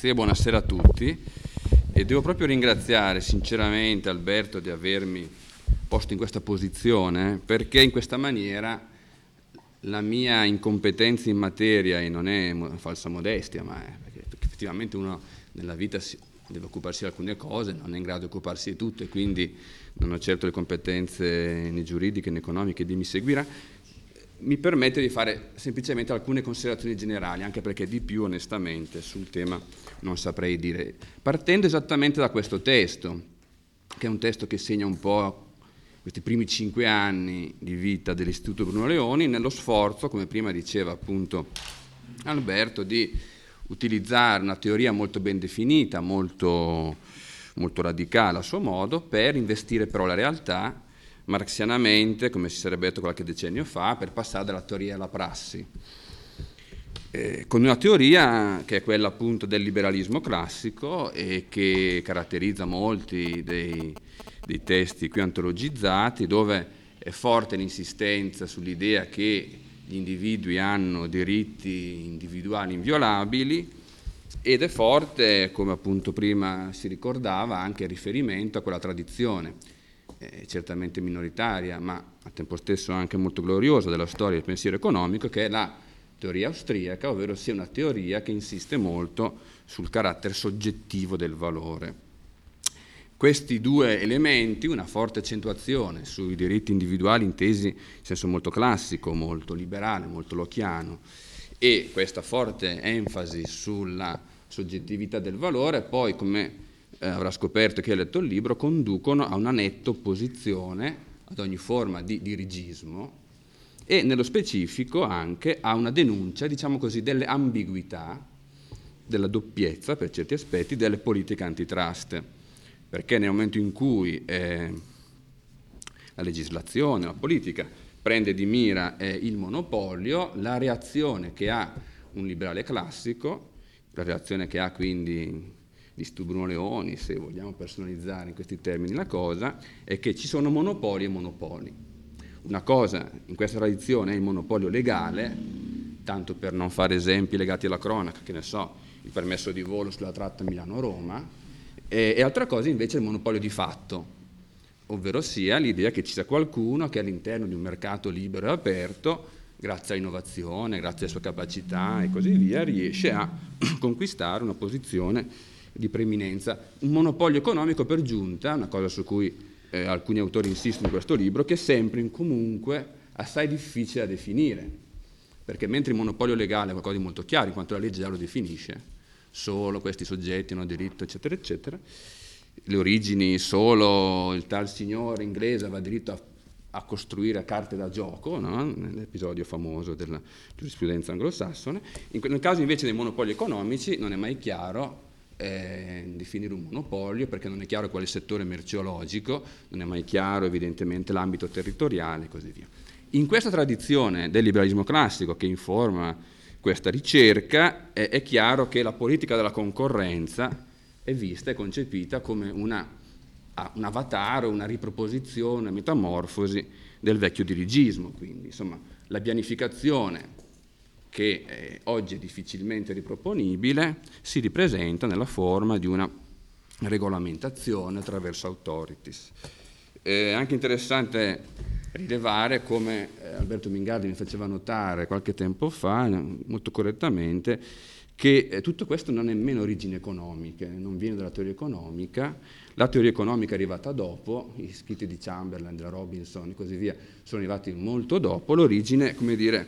Grazie, buonasera a tutti. E devo proprio ringraziare sinceramente Alberto di avermi posto in questa posizione perché in questa maniera la mia incompetenza in materia, e non è falsa modestia, ma è perché effettivamente uno nella vita si, deve occuparsi di alcune cose, non è in grado di occuparsi di tutto e quindi non ho certo le competenze né giuridiche né economiche di mi seguirà, mi permette di fare semplicemente alcune considerazioni generali, anche perché di più onestamente sul tema non saprei dire. Partendo esattamente da questo testo, che è un testo che segna un po' questi primi cinque anni di vita dell'Istituto Bruno Leoni, nello sforzo, come prima diceva appunto Alberto, di utilizzare una teoria molto ben definita, molto, molto radicale a suo modo, per investire però la realtà marxianamente, come si sarebbe detto qualche decennio fa, per passare dalla teoria alla prassi. Eh, con una teoria che è quella appunto del liberalismo classico e che caratterizza molti dei, dei testi qui antologizzati, dove è forte l'insistenza sull'idea che gli individui hanno diritti individuali inviolabili ed è forte, come appunto prima si ricordava, anche il riferimento a quella tradizione eh, certamente minoritaria, ma al tempo stesso anche molto gloriosa della storia del pensiero economico, che è la teoria austriaca, ovvero sia una teoria che insiste molto sul carattere soggettivo del valore. Questi due elementi, una forte accentuazione sui diritti individuali intesi in senso molto classico, molto liberale, molto locchiano, e questa forte enfasi sulla soggettività del valore, poi come eh, avrà scoperto che ha letto il libro, conducono a una netta opposizione ad ogni forma di dirigismo e nello specifico anche a una denuncia, diciamo così, delle ambiguità, della doppiezza per certi aspetti delle politiche antitrust, perché nel momento in cui eh, la legislazione, la politica prende di mira eh, il monopolio, la reazione che ha un liberale classico, la reazione che ha quindi di Bruno Leoni, se vogliamo personalizzare in questi termini la cosa, è che ci sono monopoli e monopoli. Una cosa in questa tradizione è il monopolio legale, tanto per non fare esempi legati alla cronaca, che ne so, il permesso di volo sulla tratta Milano-Roma, e, e altra cosa invece è il monopolio di fatto, ovvero sia l'idea che ci sia qualcuno che all'interno di un mercato libero e aperto, grazie all'innovazione, grazie alle sue capacità e così via, riesce a conquistare una posizione di preeminenza. Un monopolio economico per giunta, una cosa su cui eh, alcuni autori insistono in questo libro, che è sempre in comunque assai difficile da definire, perché mentre il monopolio legale è qualcosa di molto chiaro, in quanto la legge già lo definisce, solo questi soggetti hanno diritto, eccetera, eccetera, le origini solo il tal signore inglese aveva diritto a a costruire carte da gioco, no? nell'episodio famoso della giurisprudenza anglosassone. In, nel caso invece dei monopoli economici non è mai chiaro eh, definire un monopolio perché non è chiaro quale settore merceologico, non è mai chiaro evidentemente l'ambito territoriale e così via. In questa tradizione del liberalismo classico che informa questa ricerca è, è chiaro che la politica della concorrenza è vista e concepita come una, un avatar, una riproposizione, una metamorfosi del vecchio dirigismo, quindi insomma la pianificazione che eh, oggi è difficilmente riproponibile, si ripresenta nella forma di una regolamentazione attraverso authorities. È anche interessante rilevare come eh, Alberto Mingardi mi faceva notare qualche tempo fa, molto correttamente, che eh, tutto questo non è nemmeno origini economiche, non viene dalla teoria economica, la teoria economica è arrivata dopo, i scritti di Chamberlain, della Robinson e così via sono arrivati molto dopo, l'origine, come dire,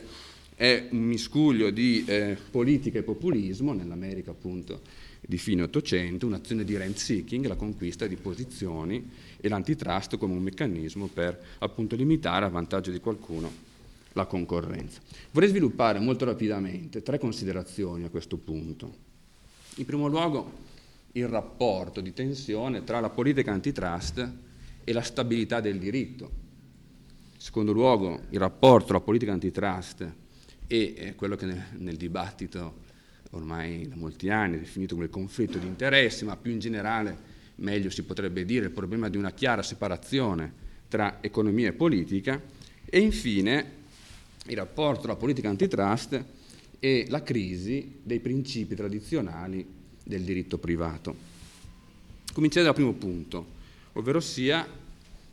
è un miscuglio di eh, politica e populismo, nell'America appunto di fine Ottocento, un'azione di rent seeking, la conquista di posizioni e l'antitrust come un meccanismo per appunto limitare a vantaggio di qualcuno la concorrenza. Vorrei sviluppare molto rapidamente tre considerazioni a questo punto. In primo luogo il rapporto di tensione tra la politica antitrust e la stabilità del diritto. In secondo luogo il rapporto tra la politica antitrust e eh, quello che nel, nel, dibattito ormai da molti anni è definito come il conflitto di interessi, ma più in generale meglio si potrebbe dire il problema di una chiara separazione tra economia e politica e infine il rapporto tra politica antitrust e la crisi dei principi tradizionali del diritto privato. Comincerei dal primo punto, ovvero sia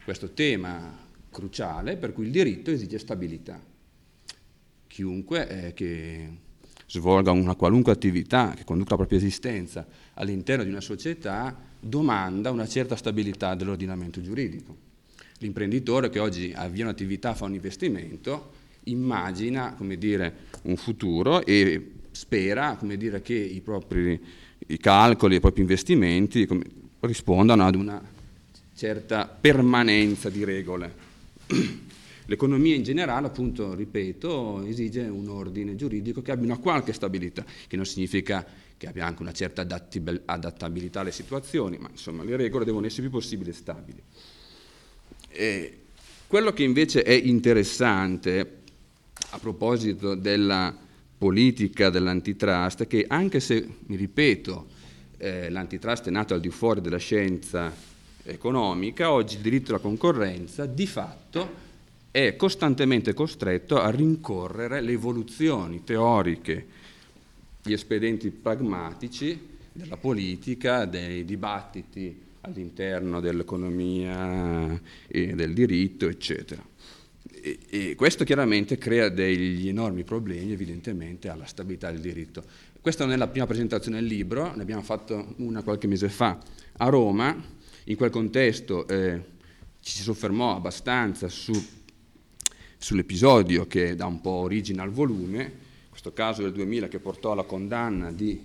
questo tema cruciale per cui il diritto esige stabilità. Chiunque eh, che svolga una qualunque attività, che conduca la propria esistenza all'interno di una società, domanda una certa stabilità dell'ordinamento giuridico. L'imprenditore che oggi avvia un'attività, fa un investimento, immagina dire, un futuro e spera dire, che i propri i calcoli, i propri investimenti come, rispondano ad una certa permanenza di regole. L'economia in generale, appunto, ripeto, esige un ordine giuridico che abbia una qualche stabilità, che non significa che abbia anche una certa adattabilità alle situazioni, ma insomma le regole devono essere più possibile stabili. E quello che invece è interessante a proposito della politica dell'antitrust è che anche se, mi ripeto, eh, l'antitrust è nato al di fuori della scienza economica, oggi il diritto alla concorrenza di fatto è costantemente costretto a rincorrere le evoluzioni teoriche, gli espedienti pragmatici della politica, dei dibattiti all'interno dell'economia e del diritto, eccetera. E, e questo chiaramente crea degli enormi problemi, evidentemente, alla stabilità del diritto. Questa non è la prima presentazione del libro, ne abbiamo fatto una qualche mese fa a Roma, in quel contesto eh, ci si soffermò abbastanza su, sull'episodio che dà un po' origine al volume, questo caso del 2000 che portò alla condanna di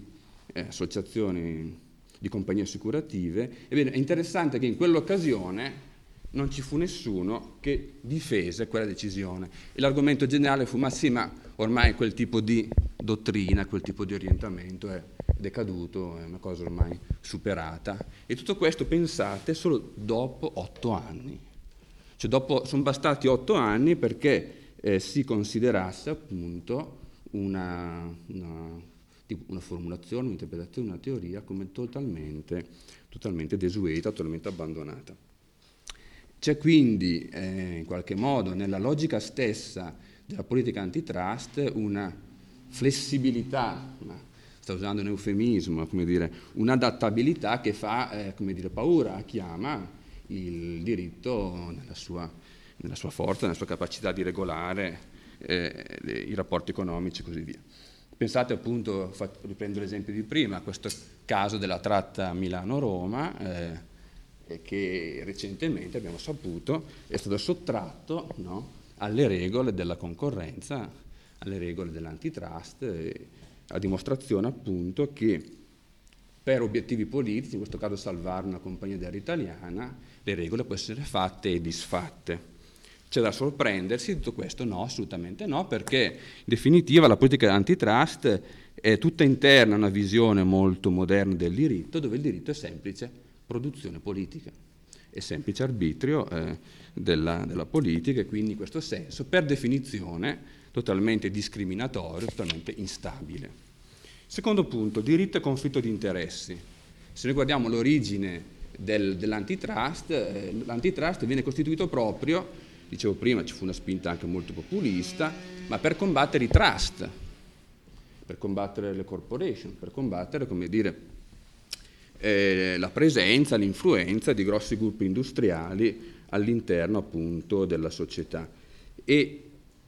eh, associazioni di compagnie assicurative. Ebbene, è interessante che in quell'occasione non ci fu nessuno che difese quella decisione. E l'argomento generale fu, ma sì, ma ormai quel tipo di dottrina, quel tipo di orientamento è decaduto, è una cosa ormai superata. E tutto questo, pensate, solo dopo otto anni. Cioè dopo, sono bastati otto anni perché eh, si considerasse appunto una, una, una, formulazione, un'interpretazione, una teoria come totalmente, totalmente desueta, totalmente abbandonata. C'è quindi eh, in qualche modo nella logica stessa della politica antitrust una flessibilità, una, sta usando un eufemismo, dire, un'adattabilità che fa eh, dire, paura a chi ama il diritto nella sua, nella sua, forza, nella sua capacità di regolare eh, le, i rapporti economici e così via. Pensate appunto, riprendo l'esempio di prima, questo caso della tratta Milano-Roma, eh, che recentemente abbiamo saputo è stato sottratto no, alle regole della concorrenza, alle regole dell'antitrust, a dimostrazione appunto che per obiettivi politici, in questo caso salvare una compagnia d'aereo italiana, le regole possono essere fatte e disfatte. C'è da sorprendersi di tutto questo? No, assolutamente no, perché in definitiva la politica antitrust è tutta interna a una visione molto moderna del diritto, dove il diritto è semplice produzione politica e semplice arbitrio eh, della, della, politica e quindi in questo senso per definizione totalmente discriminatorio, totalmente instabile. Secondo punto, diritto e conflitto di interessi. Se noi guardiamo l'origine del, dell'antitrust, eh, l'antitrust viene costituito proprio, dicevo prima ci fu una spinta anche molto populista, ma per combattere i trust, per combattere le corporation, per combattere, come dire, eh, la presenza, l'influenza di grossi gruppi industriali all'interno appunto della società. E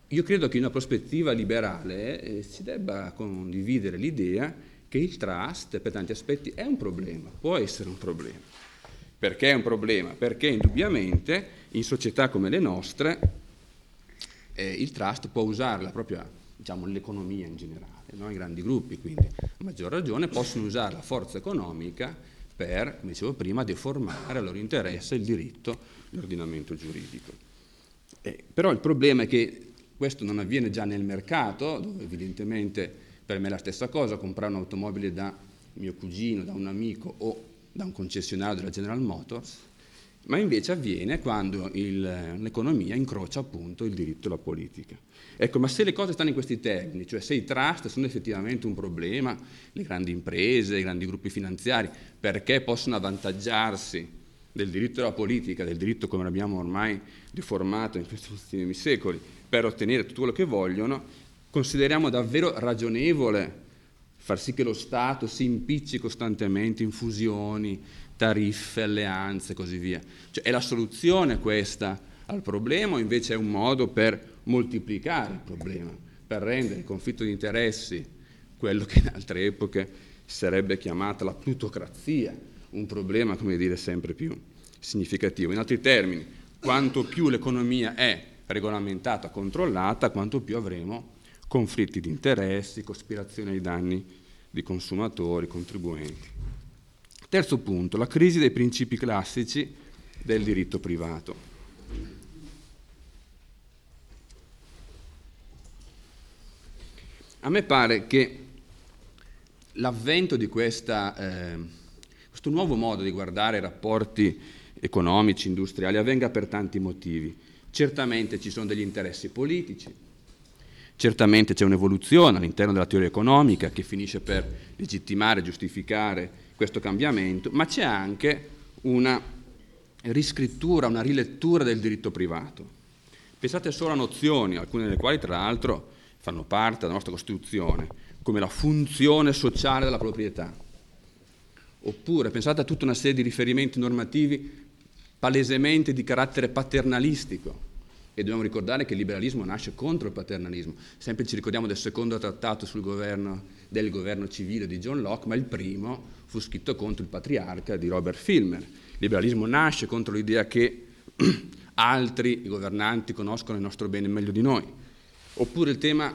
io credo che in una prospettiva liberale eh, si debba condividere l'idea che il trust per tanti aspetti è un problema, può essere un problema. Perché è un problema? Perché indubbiamente in società come le nostre eh, il trust può usare la propria, diciamo, l'economia in generale no? i grandi gruppi, quindi a maggior ragione possono usare la forza economica per, come dicevo prima, deformare a loro interesse il diritto, l'ordinamento giuridico. Eh, però il problema è che questo non avviene già nel mercato, dove evidentemente per me è la stessa cosa, comprare un'automobile da mio cugino, da un amico o da un concessionario della General Motors, ma invece avviene quando il, l'economia incrocia appunto il diritto e la politica. Ecco, ma se le cose stanno in questi termini, cioè se i trust sono effettivamente un problema, le grandi imprese, i grandi gruppi finanziari, perché possono avvantaggiarsi del diritto della politica, del diritto come l'abbiamo ormai deformato in questi ultimi secoli, per ottenere tutto quello che vogliono, consideriamo davvero ragionevole far sì che lo Stato si impicci costantemente in fusioni, tariffe, alleanze e così via. Cioè, è la soluzione questa al problema o invece è un modo per moltiplicare il problema, per rendere il conflitto di interessi quello che in altre epoche sarebbe chiamata la plutocrazia, un problema, come dire, sempre più significativo. In altri termini, quanto più l'economia è regolamentata, controllata, quanto più avremo conflitti di interessi, cospirazioni ai danni di consumatori, contribuenti. Terzo punto, la crisi dei principi classici del diritto privato. A me pare che l'avvento di questa, eh, questo nuovo modo di guardare i rapporti economici, industriali, avvenga per tanti motivi. Certamente ci sono degli interessi politici, certamente c'è un'evoluzione all'interno della teoria economica che finisce per legittimare, giustificare questo cambiamento, ma c'è anche una riscrittura, una rilettura del diritto privato. Pensate solo a nozioni, alcune delle quali tra l'altro fanno parte della nostra Costituzione, come la funzione sociale della proprietà. Oppure pensate a tutta una serie di riferimenti normativi palesemente di carattere paternalistico. E dobbiamo ricordare che il liberalismo nasce contro il paternalismo. Sempre ci ricordiamo del secondo trattato sul governo, del governo civile di John Locke, ma il primo fu scritto contro il patriarca di Robert Filmer. Il liberalismo nasce contro l'idea che altri governanti conoscono il nostro bene meglio di noi. Oppure il tema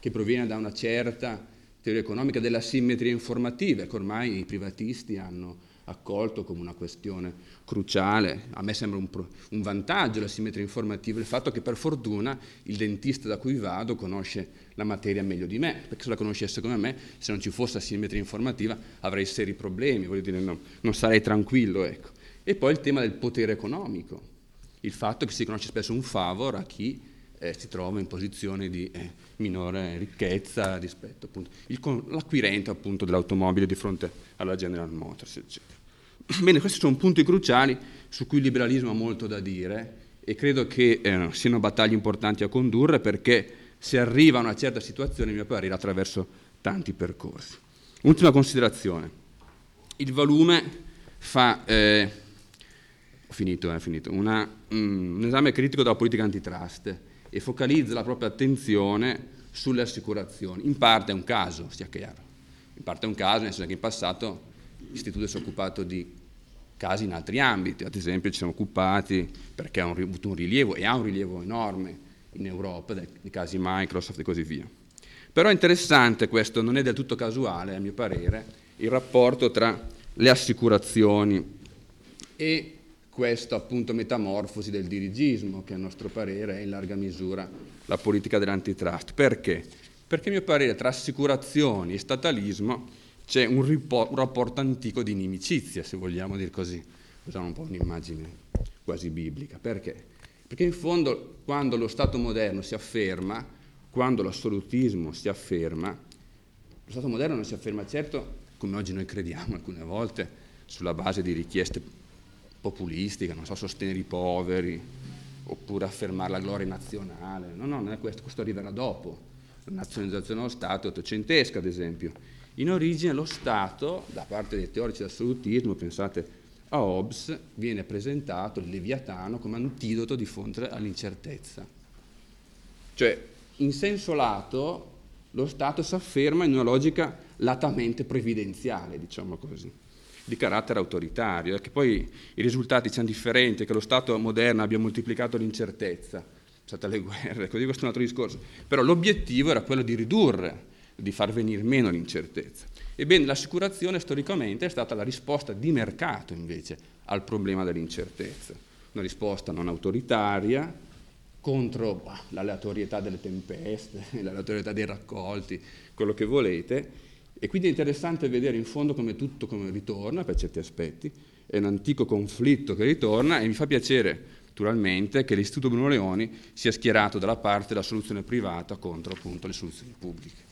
che proviene da una certa teoria economica della simmetria informativa, che ormai i privatisti hanno accolto come una questione cruciale. A me sembra un, un, vantaggio la simmetria informativa, il fatto che per fortuna il dentista da cui vado conosce la materia meglio di me, perché se la conoscesse come me, se non ci fosse simmetria informativa avrei seri problemi, voglio dire, no, non sarei tranquillo. Ecco. E poi il tema del potere economico, il fatto che si conosce spesso un favor a chi eh, si trova in posizione di eh, minore ricchezza rispetto appunto l'acquirente appunto dell'automobile di fronte alla General Motors, eccetera. Bene, questi sono punti cruciali su cui il liberalismo ha molto da dire e credo che eh, siano battaglie importanti a condurre perché si arriva a una certa situazione, a mio parere, attraverso tanti percorsi. Ultima considerazione. Il volume fa, eh, ho finito, eh, finito una, mm, un esame critico della politica antitrust e focalizza la propria attenzione sulle assicurazioni. In parte è un caso, sia chiaro. In parte è un caso, nel senso che in passato l'istituto si è occupato di casi in altri ambiti, ad esempio ci siamo occupati perché ha avuto un rilievo e ha un rilievo enorme in Europa dei, casi Microsoft e così via. Però è interessante questo, non è del tutto casuale a mio parere, il rapporto tra le assicurazioni e questa appunto metamorfosi del dirigismo che a nostro parere è in larga misura la politica dell'antitrust. Perché? Perché a mio parere tra assicurazioni e statalismo c'è un, ripo- un rapporto antico di inimicizia, se vogliamo dire così, usare un po' un'immagine quasi biblica. Perché? Perché in fondo quando lo Stato moderno si afferma, quando l'assolutismo si afferma, lo Stato moderno non si afferma certo come oggi noi crediamo alcune volte sulla base di richieste populistiche, non so, sostenere i poveri, oppure affermare la gloria nazionale. No, no, non è questo, questo arriverà dopo. La nazionalizzazione dello Stato è ottocentesca, ad esempio. In origine lo Stato, da parte dei teorici dell'assolutismo, pensate a Hobbes, viene presentato il Leviatano come antidoto di fronte all'incertezza. Cioè, in senso lato, lo Stato si afferma in una logica latamente previdenziale, diciamo così di carattere autoritario, che poi i risultati siano differenti, che lo Stato moderno abbia moltiplicato l'incertezza, state le guerre, così questo è un altro discorso, però l'obiettivo era quello di ridurre, di far venire meno l'incertezza. Ebbene, l'assicurazione storicamente è stata la risposta di mercato invece al problema dell'incertezza, una risposta non autoritaria contro bah, l'aleatorietà delle tempeste, l'aleatorietà dei raccolti, quello che volete, e quindi è interessante vedere in fondo come tutto come ritorna per certi aspetti, è un antico conflitto che ritorna e mi fa piacere naturalmente che l'Istituto Bruno Leoni sia schierato dalla parte della soluzione privata contro appunto le soluzioni pubbliche.